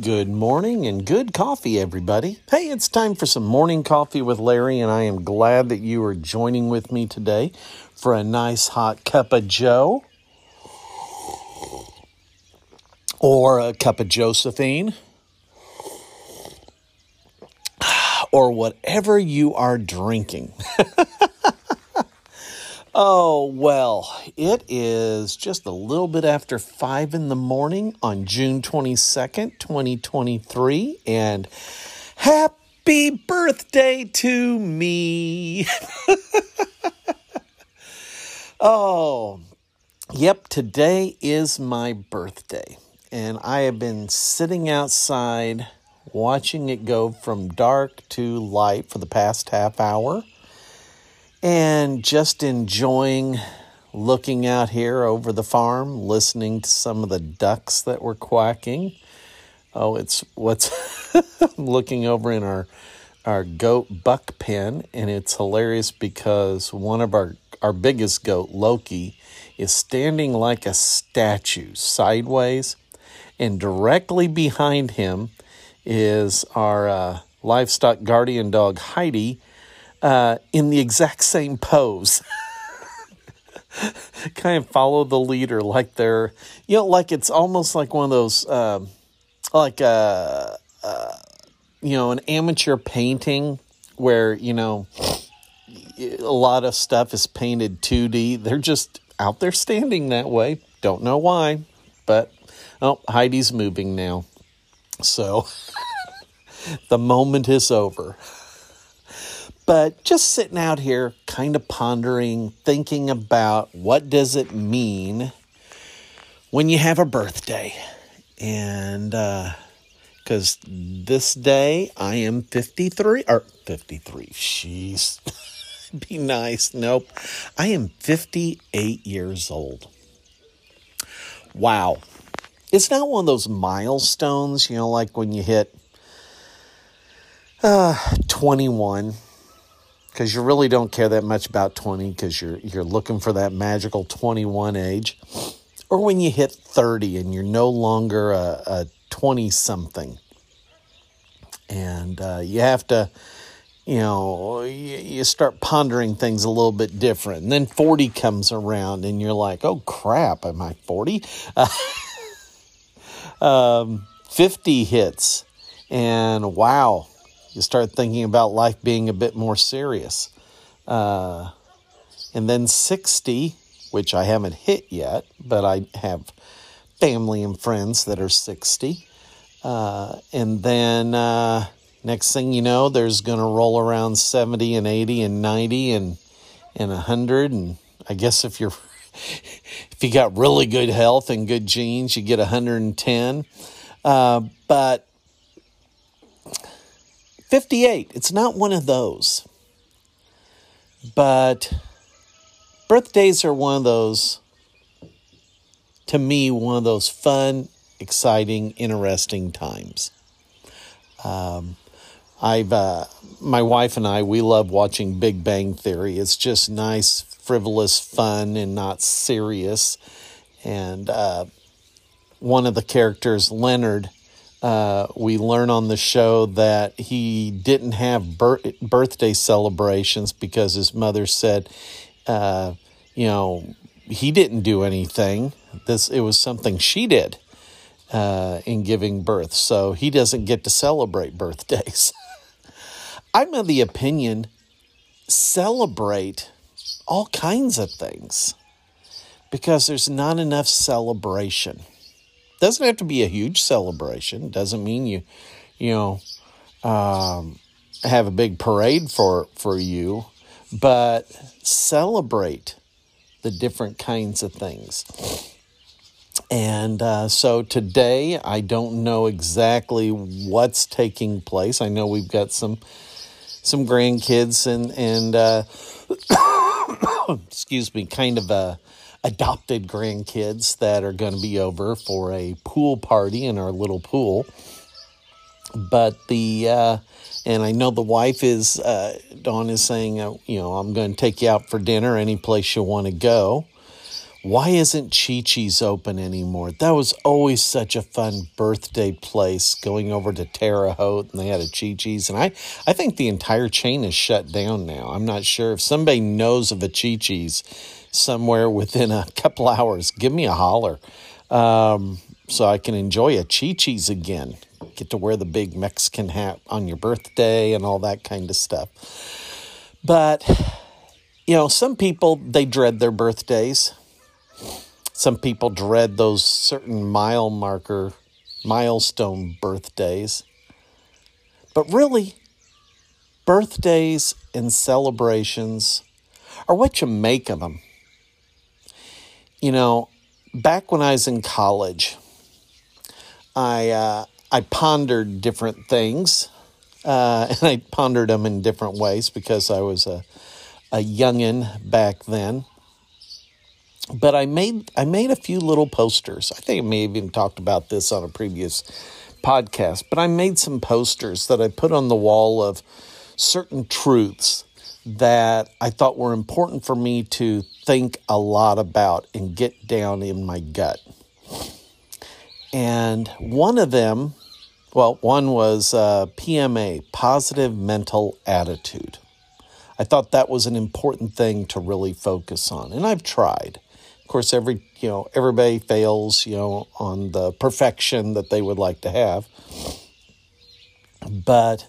Good morning and good coffee, everybody. Hey, it's time for some morning coffee with Larry, and I am glad that you are joining with me today for a nice hot cup of Joe or a cup of Josephine or whatever you are drinking. Oh, well, it is just a little bit after 5 in the morning on June 22nd, 2023. And happy birthday to me. oh, yep, today is my birthday. And I have been sitting outside watching it go from dark to light for the past half hour and just enjoying looking out here over the farm, listening to some of the ducks that were quacking. Oh, it's what's looking over in our our goat buck pen, and it's hilarious because one of our our biggest goat, Loki, is standing like a statue sideways, and directly behind him is our uh, livestock guardian dog Heidi uh, in the exact same pose. kind of follow the leader like they're, you know, like it's almost like one of those, um, like uh, uh, you know, an amateur painting where, you know, a lot of stuff is painted 2D. They're just out there standing that way. Don't know why, but oh, Heidi's moving now. So the moment is over. But just sitting out here, kind of pondering, thinking about what does it mean when you have a birthday. And because uh, this day I am 53, or 53, jeez, be nice. Nope. I am 58 years old. Wow. It's not one of those milestones, you know, like when you hit uh, 21 because you really don't care that much about 20 because you're you're looking for that magical 21 age. Or when you hit 30 and you're no longer a 20 something and uh, you have to you know you, you start pondering things a little bit different. And then 40 comes around and you're like oh crap am i 40 uh, um, 50 hits. And wow you start thinking about life being a bit more serious. Uh, and then 60, which I haven't hit yet, but I have family and friends that are 60. Uh, and then uh, next thing you know, there's going to roll around 70 and 80 and 90 and, and 100. And I guess if you're if you got really good health and good genes, you get 110. Uh, but 58. It's not one of those. But birthdays are one of those, to me, one of those fun, exciting, interesting times. Um, I've, uh, my wife and I, we love watching Big Bang Theory. It's just nice, frivolous fun and not serious. And uh, one of the characters, Leonard, uh, we learn on the show that he didn't have bir- birthday celebrations because his mother said, uh, you know, he didn't do anything. This it was something she did uh, in giving birth, so he doesn't get to celebrate birthdays. I'm of the opinion celebrate all kinds of things because there's not enough celebration. Doesn't have to be a huge celebration. Doesn't mean you, you know, um, have a big parade for for you, but celebrate the different kinds of things. And uh, so today, I don't know exactly what's taking place. I know we've got some some grandkids and and uh, excuse me, kind of a adopted grandkids that are going to be over for a pool party in our little pool. But the, uh, and I know the wife is, uh, Dawn is saying, uh, you know, I'm going to take you out for dinner any place you want to go. why isn't Chi Chi's open anymore? That was always such a fun birthday place going over to Terre Haute and they had a Chi Chi's. And I, I think the entire chain is shut down now. I'm not sure if somebody knows of a Chi Chi's somewhere within a couple hours, give me a holler um, so I can enjoy a Chi Chi's again. Get to wear the big Mexican hat on your birthday and all that kind of stuff. But, you know, some people, they dread their birthdays some people dread those certain mile marker, milestone birthdays. But really, birthdays and celebrations are what you make of them. You know, back when I was in college, I uh, I pondered different things, uh, and I pondered them in different ways because I was a a youngin back then but I made I made a few little posters. I think I may have even talked about this on a previous podcast, but I made some posters that I put on the wall of certain truths that I thought were important for me to think a lot about and get down in my gut. And one of them, well, one was uh, PMA, positive mental attitude. I thought that was an important thing to really focus on, and I've tried. Of course, every you know everybody fails you know on the perfection that they would like to have. But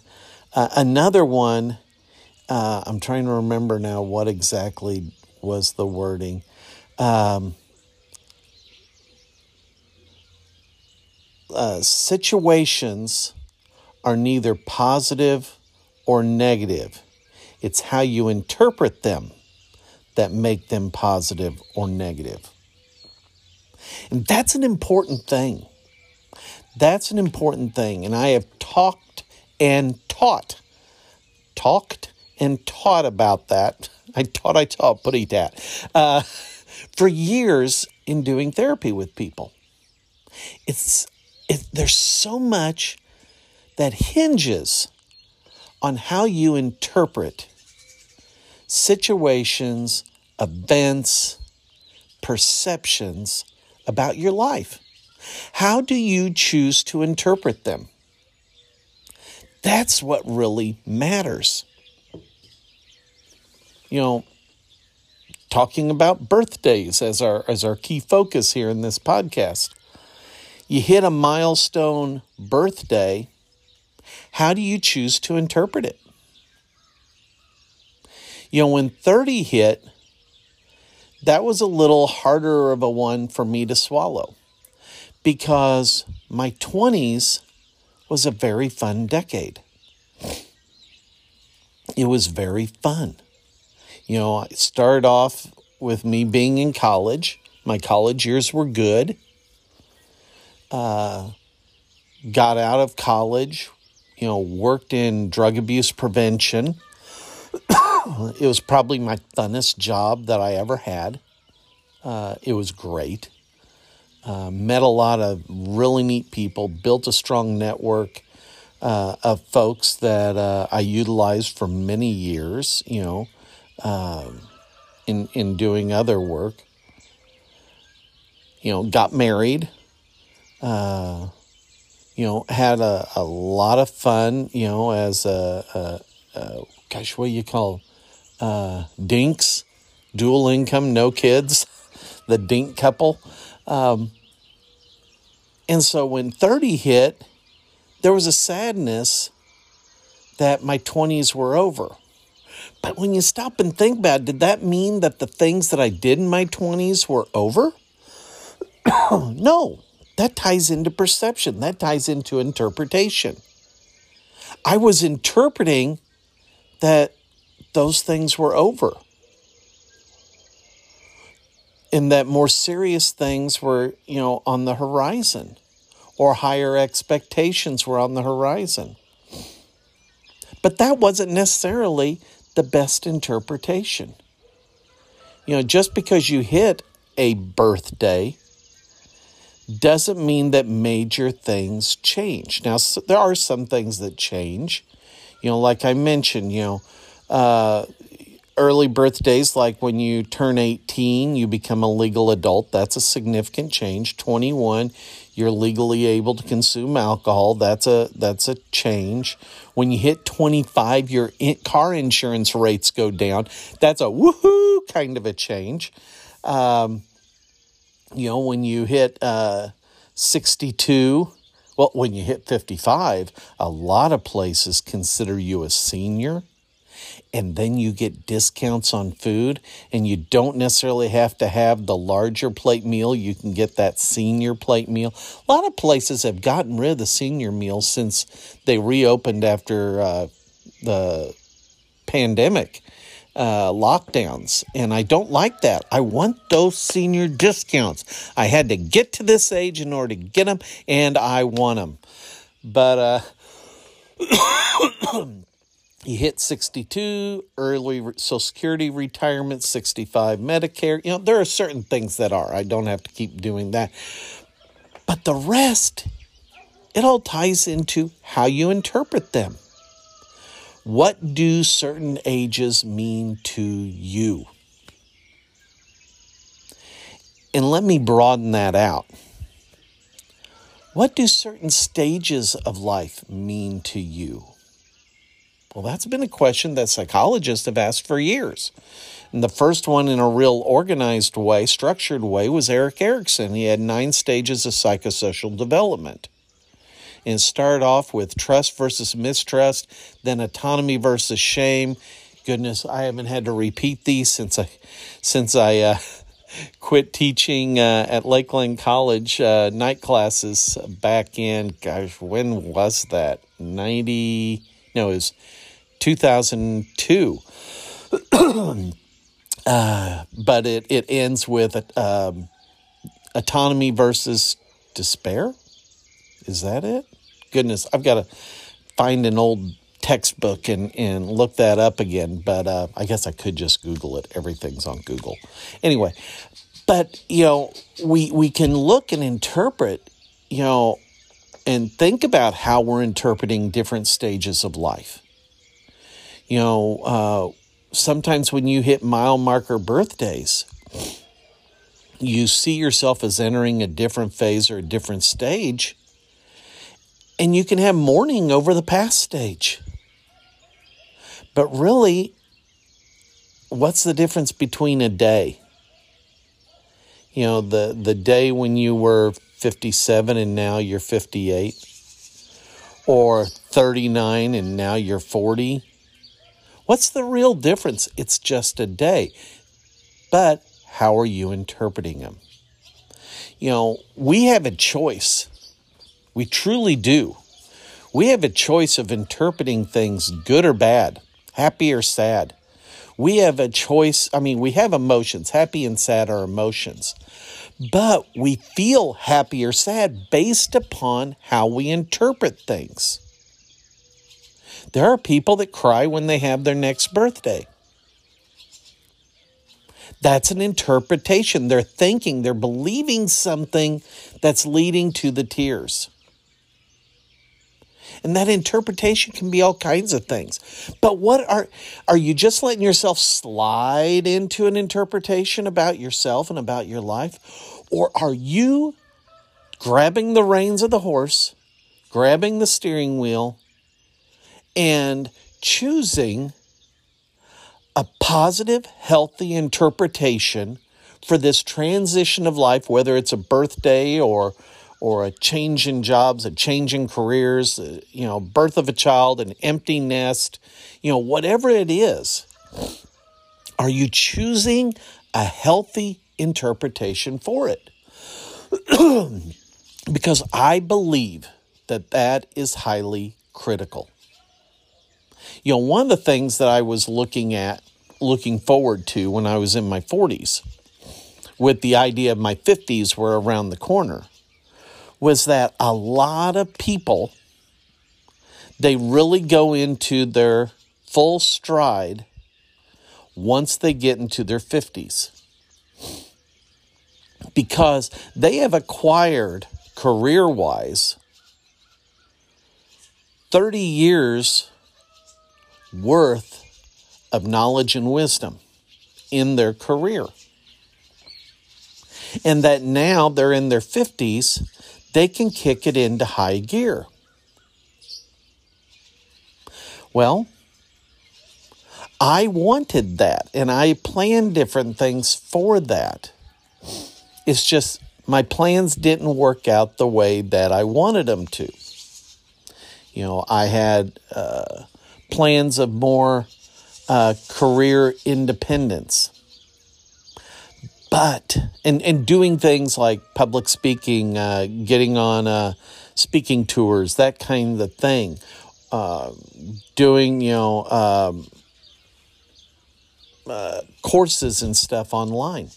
uh, another one, uh, I'm trying to remember now what exactly was the wording. Um, uh, situations are neither positive or negative. It's how you interpret them that make them positive or negative. And that's an important thing. That's an important thing. And I have talked and taught, talked and taught about that. I taught, I taught, put it that, uh, for years in doing therapy with people. It's, it, there's so much that hinges on how you interpret situations events, perceptions about your life. How do you choose to interpret them? That's what really matters. You know, talking about birthdays as our as our key focus here in this podcast. You hit a milestone birthday, how do you choose to interpret it? You know, when 30 hit, that was a little harder of a one for me to swallow because my 20s was a very fun decade. It was very fun. You know, I started off with me being in college. My college years were good. Uh, got out of college, you know, worked in drug abuse prevention it was probably my funnest job that I ever had. Uh, it was great. Uh, met a lot of really neat people, built a strong network uh, of folks that uh, I utilized for many years, you know, um, in, in doing other work. You know, got married, uh, you know, had a, a lot of fun, you know, as a, a, a gosh, what do you call uh, dinks, dual income, no kids, the dink couple. Um, and so when 30 hit, there was a sadness that my 20s were over. But when you stop and think about it, did that mean that the things that I did in my 20s were over? no, that ties into perception, that ties into interpretation. I was interpreting that those things were over. And that more serious things were, you know, on the horizon or higher expectations were on the horizon. But that wasn't necessarily the best interpretation. You know, just because you hit a birthday doesn't mean that major things change. Now, so there are some things that change. You know, like I mentioned, you know, uh, early birthdays, like when you turn 18, you become a legal adult. That's a significant change. 21, you're legally able to consume alcohol. That's a that's a change. When you hit 25, your in- car insurance rates go down. That's a woohoo kind of a change. Um, you know, when you hit uh, 62, well, when you hit 55, a lot of places consider you a senior and then you get discounts on food and you don't necessarily have to have the larger plate meal. You can get that senior plate meal. A lot of places have gotten rid of the senior meal since they reopened after uh, the pandemic uh, lockdowns and i don't like that. I want those senior discounts. I had to get to this age in order to get them and i want them but uh you hit 62 early social security retirement 65 medicare. You know there are certain things that are. I don't have to keep doing that. But the rest it all ties into how you interpret them. What do certain ages mean to you? And let me broaden that out. What do certain stages of life mean to you well, that's been a question that psychologists have asked for years. And the first one in a real organized way, structured way, was Erik Erikson. He had nine stages of psychosocial development. And started off with trust versus mistrust, then autonomy versus shame. Goodness, I haven't had to repeat these since I since I uh, quit teaching uh, at Lakeland College uh, night classes back in gosh, when was that? Ninety? No, it was 2002. uh, but it, it ends with um, autonomy versus despair. Is that it? Goodness, I've got to find an old textbook and, and look that up again. But uh, I guess I could just Google it. Everything's on Google. Anyway, but, you know, we, we can look and interpret, you know, and think about how we're interpreting different stages of life. You know, uh, sometimes when you hit mile marker birthdays, you see yourself as entering a different phase or a different stage, and you can have mourning over the past stage. But really, what's the difference between a day? You know, the, the day when you were 57 and now you're 58, or 39 and now you're 40 What's the real difference? It's just a day. But how are you interpreting them? You know, we have a choice. We truly do. We have a choice of interpreting things good or bad, happy or sad. We have a choice. I mean, we have emotions. Happy and sad are emotions. But we feel happy or sad based upon how we interpret things. There are people that cry when they have their next birthday. That's an interpretation. They're thinking, they're believing something that's leading to the tears. And that interpretation can be all kinds of things. But what are are you just letting yourself slide into an interpretation about yourself and about your life or are you grabbing the reins of the horse, grabbing the steering wheel and choosing a positive, healthy interpretation for this transition of life, whether it's a birthday or or a change in jobs, a change in careers, uh, you know, birth of a child, an empty nest, you know, whatever it is. Are you choosing a healthy interpretation for it? because I believe that that is highly critical. You know, one of the things that I was looking at, looking forward to when I was in my 40s, with the idea of my 50s were around the corner, was that a lot of people, they really go into their full stride once they get into their 50s because they have acquired career wise 30 years worth of knowledge and wisdom in their career. And that now they're in their 50s, they can kick it into high gear. Well, I wanted that and I planned different things for that. It's just my plans didn't work out the way that I wanted them to. You know, I had uh, plans of more uh, career independence. But, and, and doing things like public speaking, uh, getting on uh, speaking tours, that kind of thing. Uh, doing, you know, um, uh, courses and stuff online.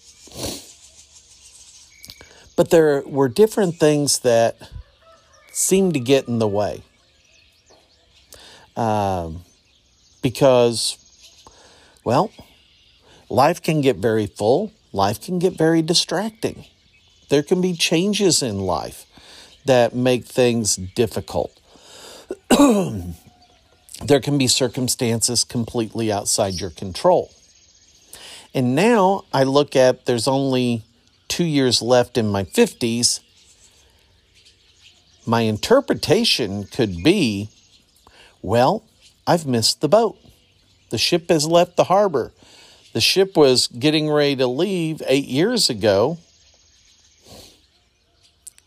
But there were different things that seemed to get in the way. Um, because, well, life can get very full, life can get very distracting. There can be changes in life that make things difficult. there can be circumstances completely outside your control. And now I look at there's only two years left in my 50s. My interpretation could be well, I've missed the boat. The ship has left the harbor. The ship was getting ready to leave eight years ago.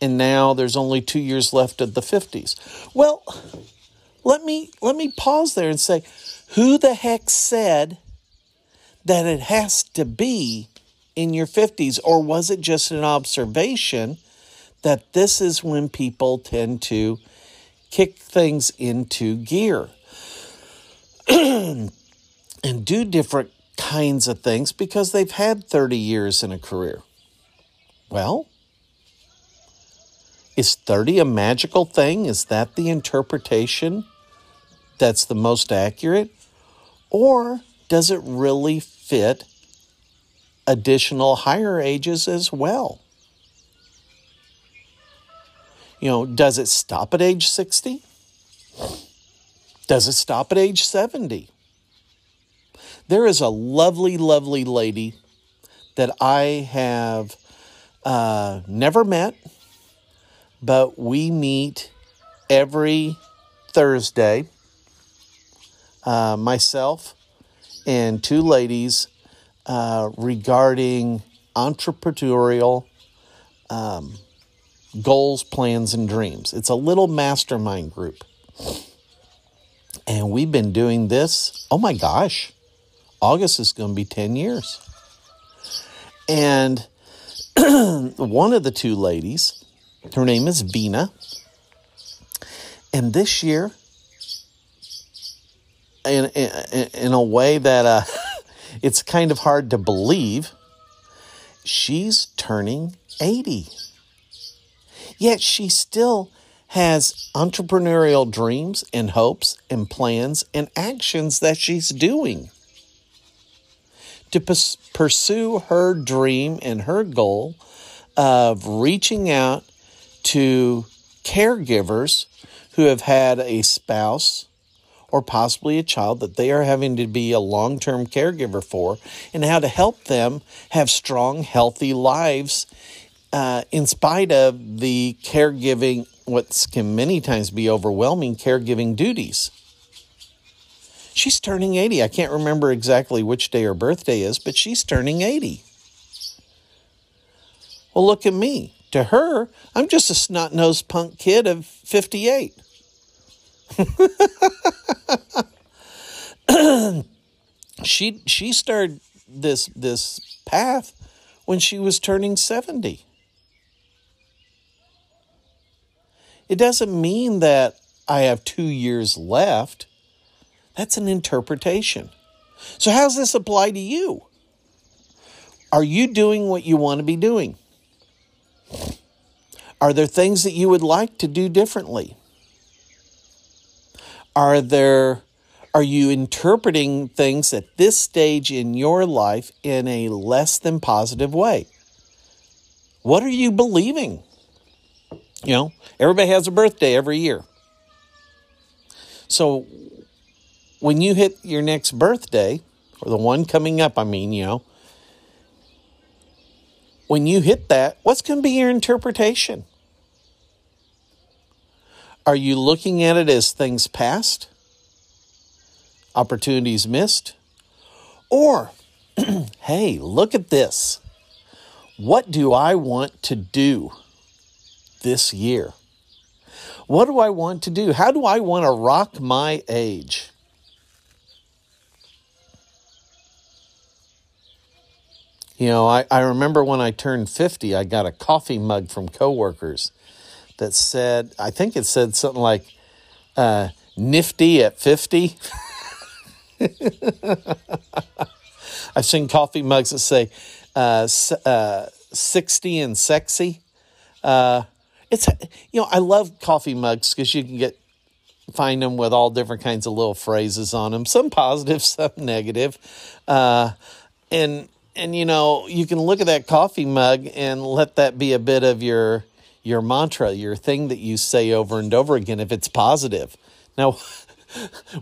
And now there's only two years left of the 50s. Well, let me let me pause there and say, who the heck said that it has to be in your 50s? Or was it just an observation that this is when people tend to kick things into gear and do different kinds of things because they've had 30 years in a career? Well, is 30 a magical thing? Is that the interpretation that's the most accurate? Or does it really fit additional higher ages as well. You know, does it stop at age 60? Does it stop at age 70? There is a lovely, lovely lady that I have uh, never met, but we meet every Thursday. Uh, myself and two ladies uh, regarding entrepreneurial um, goals, plans, and dreams. It's a little mastermind group. And we've been doing this, oh my gosh, August is going to be 10 years. And one of the two ladies, her name is Vina. And this year, in, in, in a way that uh, it's kind of hard to believe, she's turning 80. Yet she still has entrepreneurial dreams and hopes and plans and actions that she's doing. To pursue her dream and her goal of reaching out to caregivers who have had a spouse or possibly a child that they are having to be a long term caregiver for, and how to help them have strong, healthy lives uh, in spite of the caregiving, what can many times be overwhelming caregiving duties. She's turning 80. I can't remember exactly which day her birthday is, but she's turning 80. Well, look at me. To her, I'm just a snot nosed punk kid of 58. she she started this this path when she was turning 70. It doesn't mean that I have 2 years left. That's an interpretation. So how does this apply to you? Are you doing what you want to be doing? Are there things that you would like to do differently? Are there are you interpreting things at this stage in your life in a less than positive way? What are you believing? You know, everybody has a birthday every year. So when you hit your next birthday, or the one coming up, I mean, you know, when you hit that, what's going to be your interpretation? Are you looking at it as things past, opportunities missed? Or, hey, look at this. What do I want to do this year? What do I want to do? How do I want to rock my age? You know, I, I remember when I turned 50, I got a coffee mug from coworkers that said, I think it said something like, uh, nifty at 50. I've seen coffee mugs that say uh, uh, 60 and sexy. Uh, it's you know I love coffee mugs because you can get find them with all different kinds of little phrases on them. Some positive, some negative, uh, and and you know you can look at that coffee mug and let that be a bit of your your mantra, your thing that you say over and over again if it's positive. Now.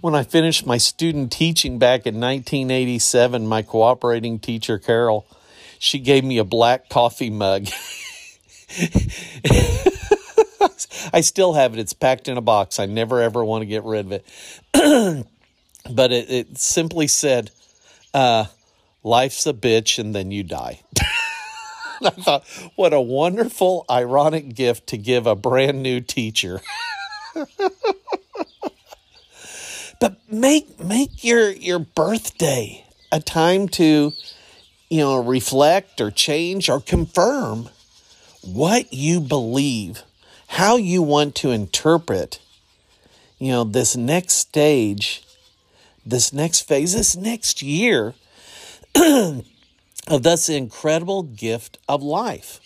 when I finished my student teaching back in 1987, my cooperating teacher, Carol, she gave me a black coffee mug. I still have it. It's packed in a box. I never ever want to get rid of it. but it, it, simply said, uh, life's a bitch and then you die. I thought, what a wonderful, ironic gift to give a brand new teacher. but make make your your birthday a time to you know reflect or change or confirm what you believe how you want to interpret, you know, this next stage, this next phase, this next year of this incredible gift of life.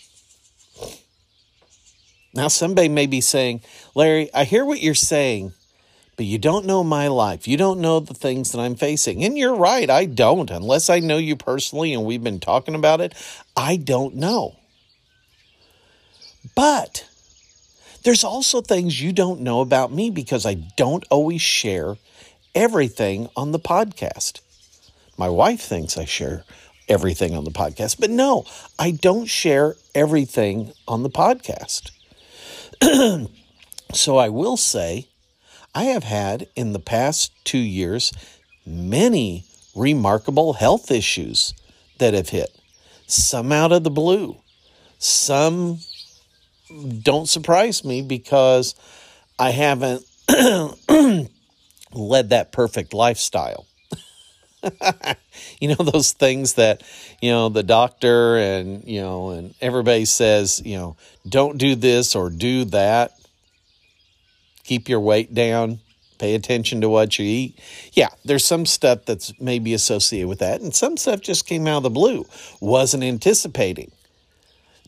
Now, somebody may be saying, Larry, I hear what you're saying, but you don't know my life. You don't know the things that I'm facing. And you're right, I don't. Unless I know you personally and we've been talking about it, I don't know. But there's also things you don't know about me because I don't always share everything on the podcast. My wife thinks I share everything on the podcast, but no, I don't share everything on the podcast. so I will say, I have had in the past two years many remarkable health issues that have hit, some out of the blue, some don't surprise me because I haven't led that perfect lifestyle. you know those things that you know the doctor and you know and everybody says you know don't do this or do that. Keep your weight down. Pay attention to what you eat. Yeah there's some stuff that's maybe associated with that and some stuff just came out of the blue. Wasn't anticipating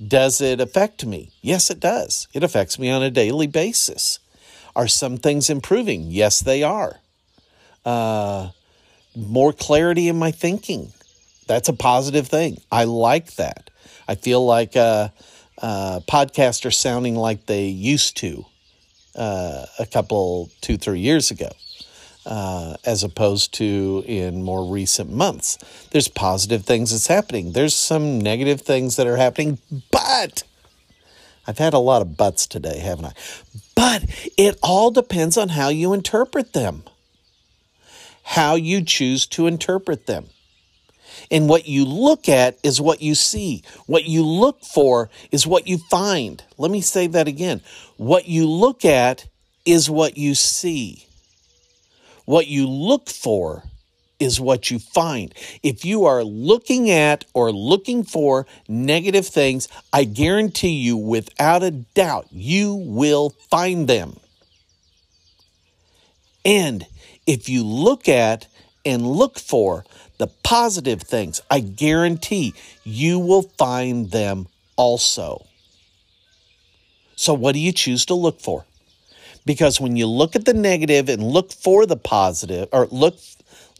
does it affect me? Yes, it does. It affects me on a daily basis. Are some things improving? Yes, they are. Uh, more clarity in my thinking. That's a positive thing. I like that. I feel like uh, uh, podcasts are sounding like they used to uh, a couple, two, three years ago uh, as opposed to in more recent months. There's positive things that's happening. There's some negative things that are happening, but I've had a lot of buts today, haven't I? But it all depends on how you interpret them, how you choose to interpret them. And what you look at is what you see. What you look for is what you find. Let me say that again. What you look at is what you see. What you look for is what you find. If you are looking at or looking for negative things, I guarantee you without a doubt, you will find them. And if you look at and look for the positive things, I guarantee you will find them also. So, what do you choose to look for? Because when you look at the negative and look for the positive or look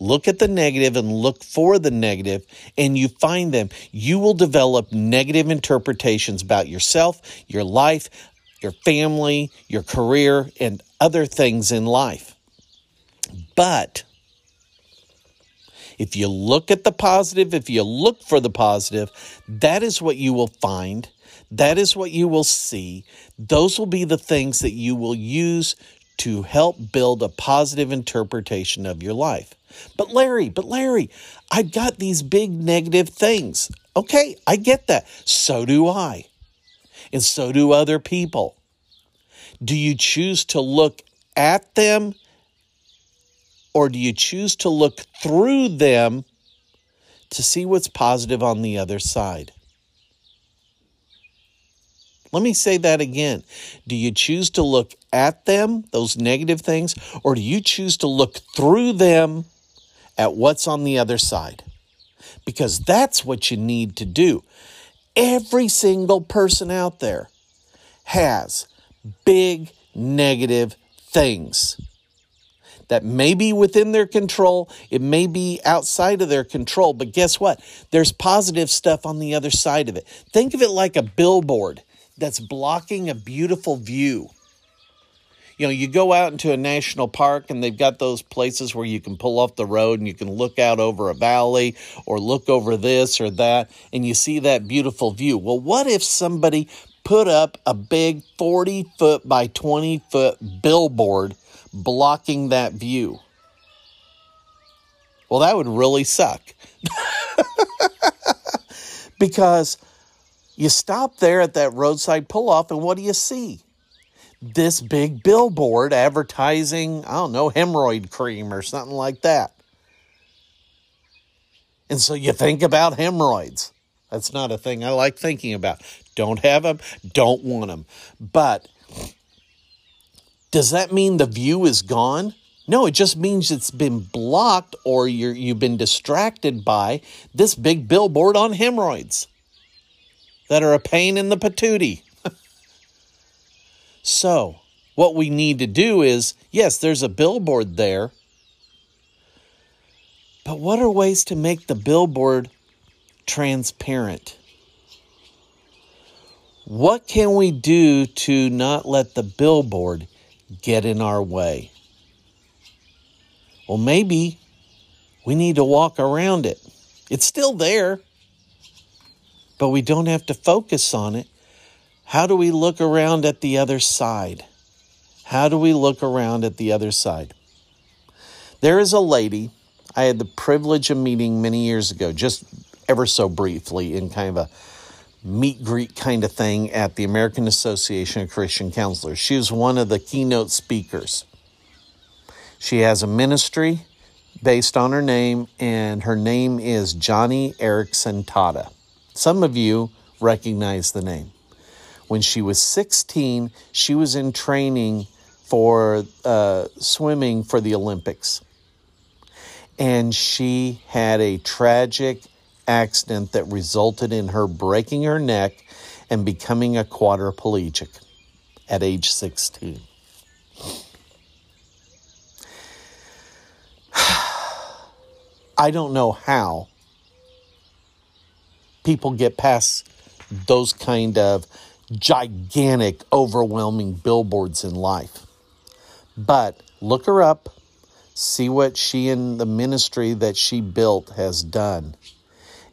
look at the negative and look for the negative and you find them you will develop negative interpretations about yourself your life your family your career and other things in life but If you look at the positive, if you look for the positive, that is what you will find. That is what you will see. Those will be the things that you will use to help build a positive interpretation of your life. But Larry, but Larry, I've got these big negative things. Okay, I get that. So do I. And so do other people. Do you choose to look at them or do you choose to look through them to see what's positive on the other side? Let me say that again. Do you choose to look at them, those negative things, or do you choose to look through them at what's on the other side? Because that's what you need to do. Every single person out there has big negative things that may be within their control, it may be outside of their control, but guess what? There's positive stuff on the other side of it. Think of it like a billboard that's blocking a beautiful view. You know, you go out into a national park and they've got those places where you can pull off the road and you can look out over a valley or look over this or that and you see that beautiful view. Well, what if somebody put up a big 40 foot by 20 foot billboard blocking that view. Well, that would really suck. because you stop there at that roadside pull off, and what do you see? This big billboard advertising, I don't know, hemorrhoid cream or something like that. And so you think about hemorrhoids. That's not a thing I like thinking about. Don't have them, don't want them. But does that mean the view is gone? No, it just means it's been blocked or you're, you've been distracted by this big billboard on hemorrhoids that are a pain in the patootie. so, what we need to do is yes, there's a billboard there, but what are ways to make the billboard transparent? What can we do to not let the billboard get in our way. Well, maybe we need to walk around it. It's still there, but we don't have to focus on it. How do we look around at the other side? How do we look around at the other side? There is a lady I had the privilege of meeting many years ago, just ever so briefly, in kind of a meet greet kind of thing at the American Association of Christian Counselors. She was one of the keynote speakers. She has a ministry based on her name, and her name is Joni Eareckson Tada. Some of you recognize the name. When she was 16, she was in training for uh, swimming for the Olympics. And she had a tragic accident that resulted in her breaking her neck and becoming a quadriplegic at age 16. I don't know how people get past those kind of gigantic, overwhelming billboards in life. But look her up, see what she and the ministry that she built has done.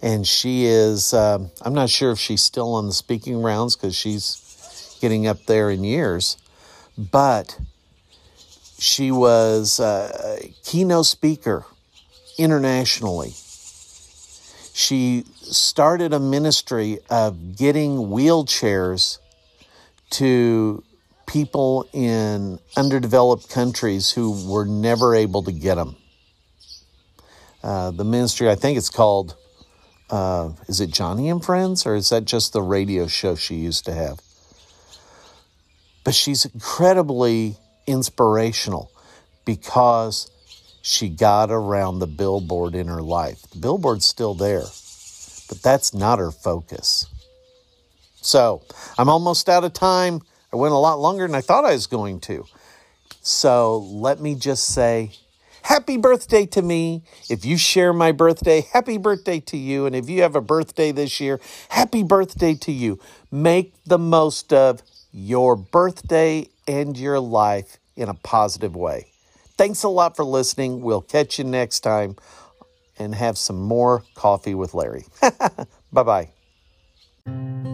And she is um, i'm not sure if she's still on the speaking rounds because she's getting up there in years but she was a keynote speaker internationally she started a ministry of getting wheelchairs to people in underdeveloped countries who were never able to get them uh, the ministry i think it's called uh, is it Joni and Friends, or is that just the radio show she used to have? But she's incredibly inspirational because she got around the billboard in her life. The billboard's still there, but that's not her focus. So I'm almost out of time. I went a lot longer than I thought I was going to. So let me just say happy birthday to me. If you share my birthday, happy birthday to you. And if you have a birthday this year, happy birthday to you. Make the most of your birthday and your life in a positive way. Thanks a lot for listening. We'll catch you next time and have some more coffee with Larry. bye bye.